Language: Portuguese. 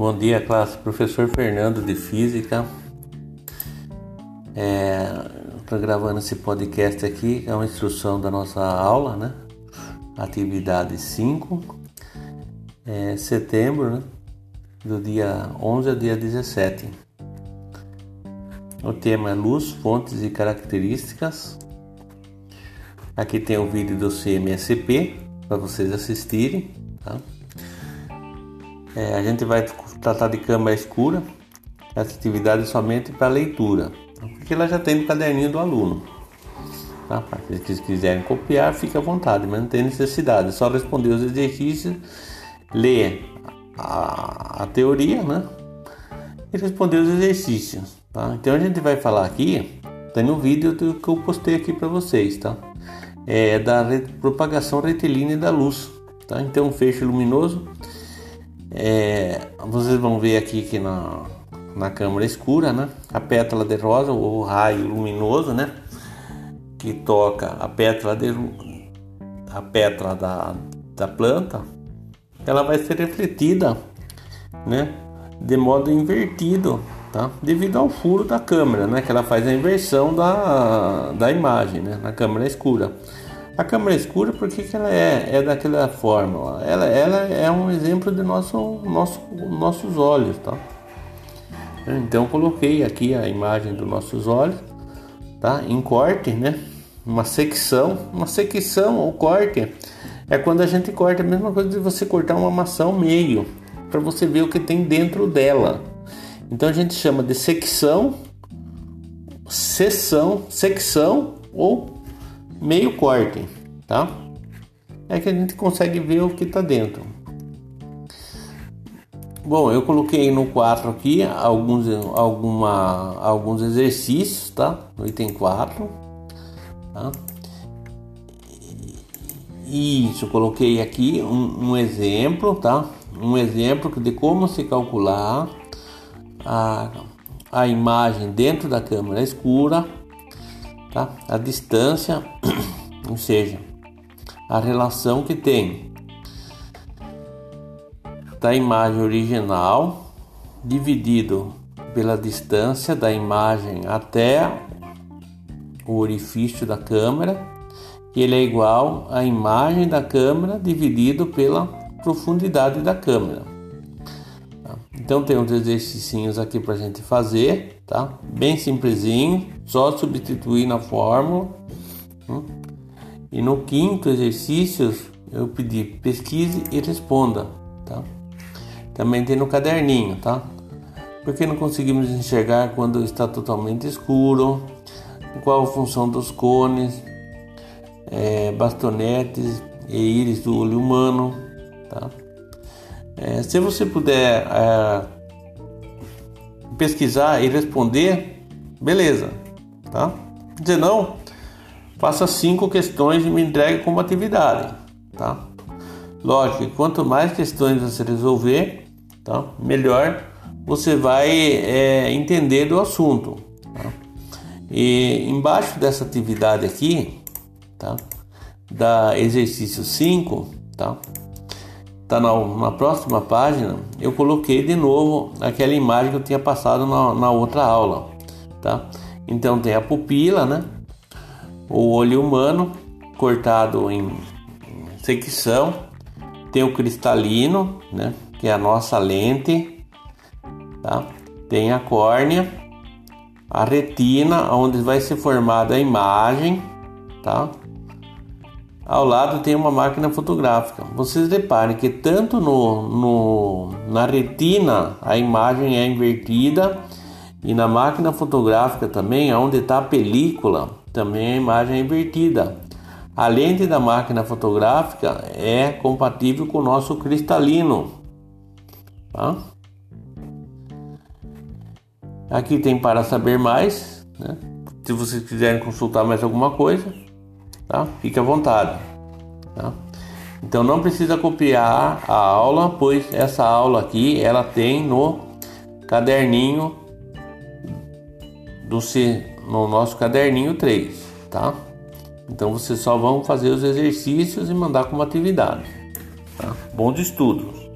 Bom dia, classe. Professor Fernando de Física. Estou é, gravando esse podcast aqui, é uma instrução da nossa aula, né? Atividade 5, é, setembro, né? Do dia 11 ao dia 17. O tema é luz, fontes e características. Aqui tem o vídeo do CMSP para vocês assistirem, tá? É, a gente vai tratar de câmera escura, essa atividade somente para leitura, porque ela já tem no caderninho do aluno. Tá? Se eles quiserem copiar, fica à vontade, mas não tem necessidade, é só responder os exercícios, ler a, a teoria né? e responder os exercícios. Tá? Então a gente vai falar aqui, tem um vídeo que eu postei aqui para vocês, tá? É da propagação retilínea da luz. Tá? Então feixe luminoso é, vocês vão ver aqui que na, na câmera escura, né? A pétala de rosa, o raio luminoso, né? Que toca a pétala de a pétala da, da planta, ela vai ser refletida, né? De modo invertido, tá? Devido ao furo da câmera, né? Que ela faz a inversão da, da imagem, né? Na câmera escura. A câmera escura, por que, que ela é, é daquela forma? Ela, ela é um exemplo de nosso, nosso, nossos olhos, tá? Então coloquei aqui a imagem dos nossos olhos, tá? Em corte, né? Uma secção, uma secção ou corte é quando a gente corta a mesma coisa de você cortar uma maçã ao meio, para você ver o que tem dentro dela. Então a gente chama de secção, seção, secção ou meio corte, tá? É que a gente consegue ver o que está dentro. Bom, eu coloquei no 4 aqui alguns, alguma, alguns exercícios, tá? No item 4, tá? Isso, coloquei aqui um, um exemplo, tá? Um exemplo de como se calcular a, a imagem dentro da câmera escura tá? a distância, ou seja, a relação que tem da imagem original dividido pela distância da imagem até o orifício da câmera, ele é igual à imagem da câmera dividido pela profundidade da câmera. Então tem uns exercícios aqui para a gente fazer, tá? Bem simplesinho, só substituir na fórmula. Hum? E no quinto exercício eu pedi pesquise e responda, tá? Também tem no caderninho, tá? Porque não conseguimos enxergar quando está totalmente escuro, qual a função dos cones, é, bastonetes e íris do olho humano, tá? É, se você puder é, pesquisar e responder, beleza, tá? Se não, faça cinco questões e me entregue como atividade, tá? Lógico, quanto mais questões você resolver, tá? Melhor você vai é, entender do assunto. Tá? E embaixo dessa atividade aqui, tá? Da exercício 5, tá? tá na, na, próxima página, eu coloquei de novo aquela imagem que eu tinha passado na, na outra aula, tá? Então tem a pupila, né? O olho humano cortado em secção, tem o cristalino, né? Que é a nossa lente, tá? Tem a córnea, a retina, onde vai ser formada a imagem, tá? Ao lado tem uma máquina fotográfica. Vocês reparem que tanto no, no, na retina a imagem é invertida e na máquina fotográfica também, onde está a película, também a imagem é invertida. A lente da máquina fotográfica é compatível com o nosso cristalino. Tá? Aqui tem para saber mais. Né? Se vocês quiserem consultar mais alguma coisa, tá? Fique à vontade, tá? Então não precisa copiar a aula, pois essa aula aqui ela tem no caderninho do no nosso caderninho 3, tá? Então vocês só vão fazer os exercícios e mandar como atividade, tá? Bons estudos.